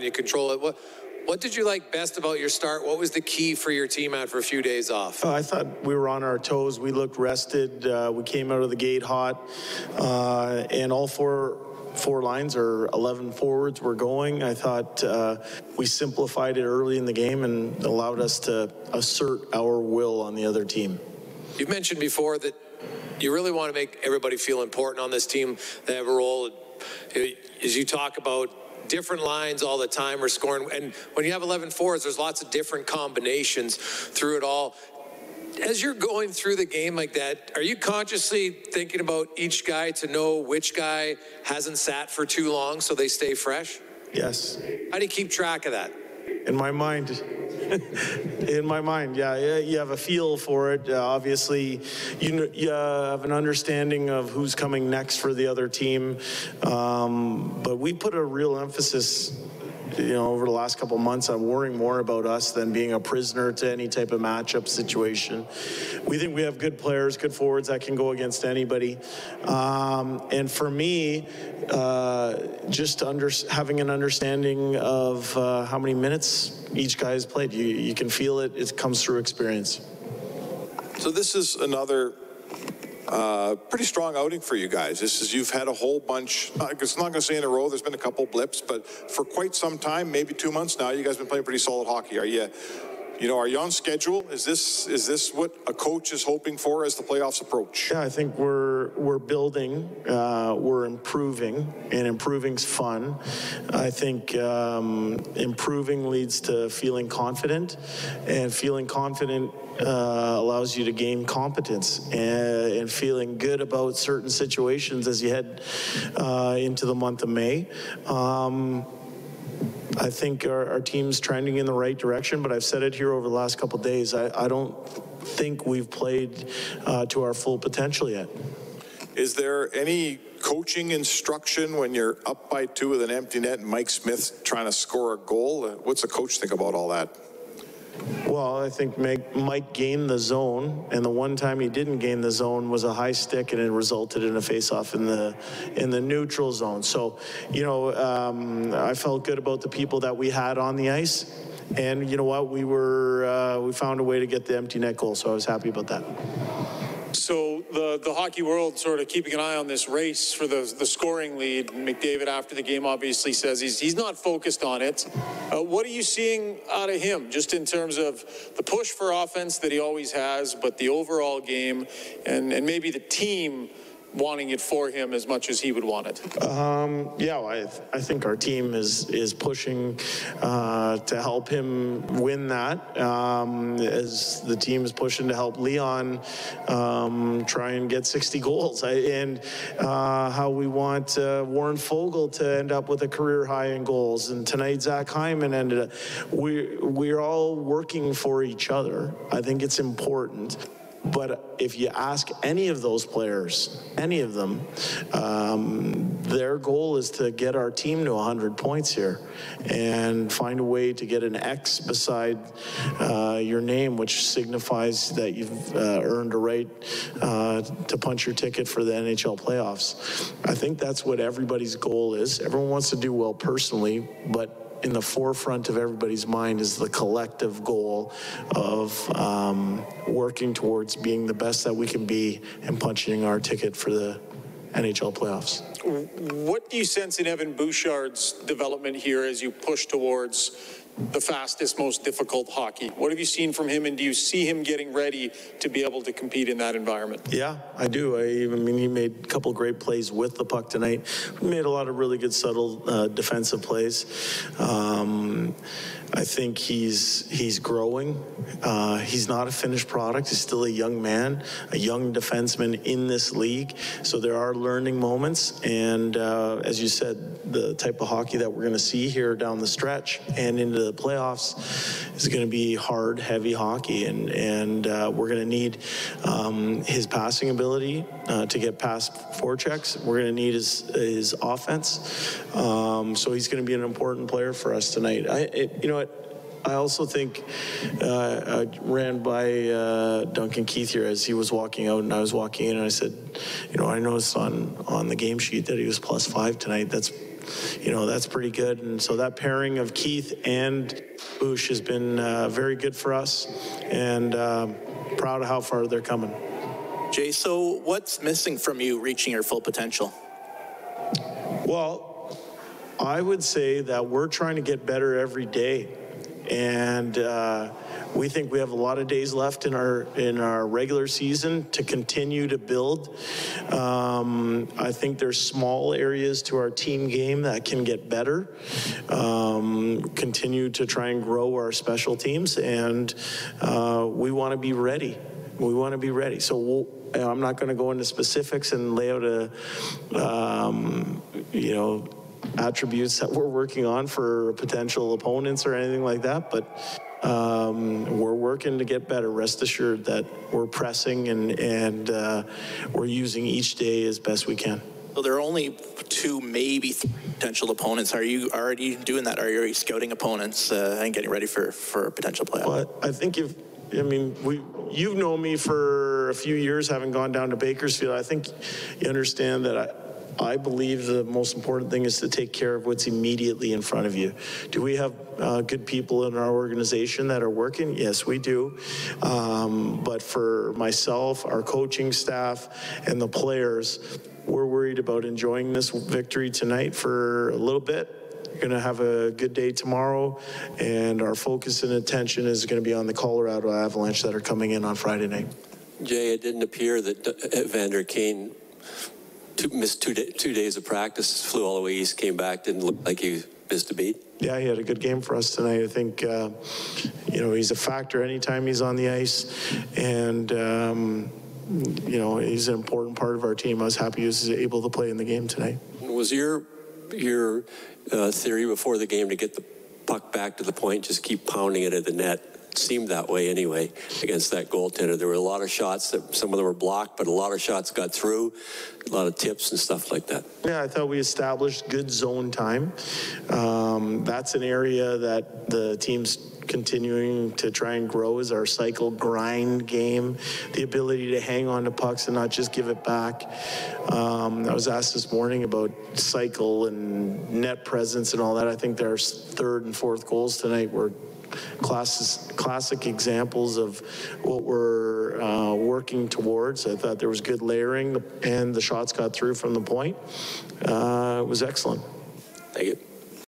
you control it. What, what did you like best about your start? What was the key for your team after a few days off? Uh, I thought we were on our toes. We looked rested. Uh, we came out of the gate hot, uh, and all four four lines or 11 forwards were going. I thought uh, we simplified it early in the game and allowed us to assert our will on the other team. You've mentioned before that you really want to make everybody feel important on this team. They have a role. As you talk about different lines all the time are scoring. And when you have 11 fours, there's lots of different combinations through it all. As you're going through the game like that, are you consciously thinking about each guy to know which guy hasn't sat for too long so they stay fresh? Yes. How do you keep track of that? In my mind, in my mind, yeah, you have a feel for it. Uh, obviously, you, you have an understanding of who's coming next for the other team. Um, but we put a real emphasis you know, over the last couple months, I'm worrying more about us than being a prisoner to any type of matchup situation. We think we have good players, good forwards that can go against anybody. Um, and for me, uh, just under, having an understanding of uh, how many minutes each guy has played, you, you can feel it. It comes through experience. So this is another uh, pretty strong outing for you guys. This is you've had a whole bunch. It's not going to say in a row. There's been a couple blips, but for quite some time, maybe two months now, you guys been playing pretty solid hockey. Are you? You know, are you on schedule? Is this is this what a coach is hoping for as the playoffs approach? Yeah, I think we're we're building, uh, we're improving, and improving's fun. I think um, improving leads to feeling confident, and feeling confident uh, allows you to gain competence and, and, feeling good about certain situations as you head uh, into the month of May. Um, I think our, our, team's trending in the right direction, but I've said it here over the last couple days. I, I, don't think we've played uh, to our full potential yet. Is there any coaching instruction when you're up by two with an empty net and Mike Smith trying to score a goal? What's a coach think about all that? Well, I think Mike gained the zone, and the one time he didn't gain the zone was a high stick, and it resulted in a face-off in the in the neutral zone. So, you know, um, I felt good about the people that we had on the ice, and you know what, we were uh, we found a way to get the empty net goal, so I was happy about that. So the, the hockey world sort of keeping an eye on this race for the, the scoring lead. McDavid after the game obviously says he's, he's not focused on it. Uh, what are you seeing out of him just in terms of the push for offense that he always has, but the overall game and, and maybe the team wanting it for him as much as he would want it? Um, yeah, I, th I think our team is is pushing uh, to help him win that. Um, as the team is pushing to help Leon um, try and get 60 goals, I, and uh, how we want uh, Warren Foegele to end up with a career high in goals, and tonight Zach Hyman ended up. We we're all working for each other. I think it's important. But if you ask any of those players, any of them, um, their goal is to get our team to 100 points here and find a way to get an X beside uh, your name, which signifies that you've uh, earned a right uh, to punch your ticket for the NHL playoffs. I think that's what everybody's goal is. Everyone wants to do well personally, but in the forefront of everybody's mind is the collective goal of um, working towards being the best that we can be and punching our ticket for the NHL playoffs. What do you sense in Evan Bouchard's development here as you push towards the fastest, most difficult hockey. What have you seen from him, and do you see him getting ready to be able to compete in that environment? Yeah, I do. I, I mean, he made a couple great plays with the puck tonight. Made a lot of really good, subtle uh, defensive plays. Um, I think he's he's growing. Uh, he's not a finished product. He's still a young man, a young defenseman in this league. So there are learning moments, and uh, as you said, the type of hockey that we're going to see here down the stretch and into the playoffs is going to be hard, heavy hockey, and and uh, we're going to need um, his passing ability uh, to get past forechecks. We're going to need his his offense. Um, so he's going to be an important player for us tonight. I, it, you know I also think uh, I ran by uh, Duncan Keith here as he was walking out, and I was walking in, and I said, you know, I noticed on on the game sheet that he was plus five tonight. That's you know, that's pretty good. And so that pairing of Keith and Boosh has been uh, very good for us, and um, proud of how far they're coming. Jay, so what's missing from you reaching your full potential? Well, I would say that we're trying to get better every day. And uh, we think we have a lot of days left in our in our regular season to continue to build. Um, I think there's small areas to our team game that can get better. Um, continue to try and grow our special teams, and uh, we want to be ready. We want to be ready. So we'll, I'm not going to go into specifics and lay out a, um, you know, attributes that we're working on for potential opponents or anything like that, but um, we're working to get better. Rest assured that we're pressing and, and uh, we're using each day as best we can. So there are only two, maybe three potential opponents. Are you already doing that? Are you already scouting opponents uh, and getting ready for, for a potential playoff? But I think if, I mean, we, you've known me for a few years, having gone down to Bakersfield. I think you understand that I, I believe the most important thing is to take care of what's immediately in front of you. Do we have uh, good people in our organization that are working? Yes, we do. Um, but for myself, our coaching staff, and the players, we're worried about enjoying this victory tonight for a little bit going to have a good day tomorrow, and our focus and attention is going to be on the Colorado Avalanche that are coming in on Friday night. Jay, it didn't appear that uh, Evander Kane two, missed two, day, two days of practice, flew all the way east, came back, didn't look like he missed a beat. Yeah, he had a good game for us tonight. I think, uh, you know, he's a factor anytime he's on the ice, and. Um, you know, he's an important part of our team. I was happy he was able to play in the game tonight. Was your your uh, theory before the game to get the puck back to the point, just keep pounding it at the net? Seemed that way anyway against that goaltender. There were a lot of shots that some of them were blocked, but a lot of shots got through, a lot of tips and stuff like that. Yeah, I thought we established good zone time. Uh, Um, that's an area that the team's continuing to try and grow is our cycle grind game, the ability to hang on to pucks and not just give it back. Um, I was asked this morning about cycle and net presence and all that. I think their third and fourth goals tonight were classes, classic examples of what we're uh, working towards. I thought there was good layering and the shots got through from the point. Uh, it was excellent. Thank you.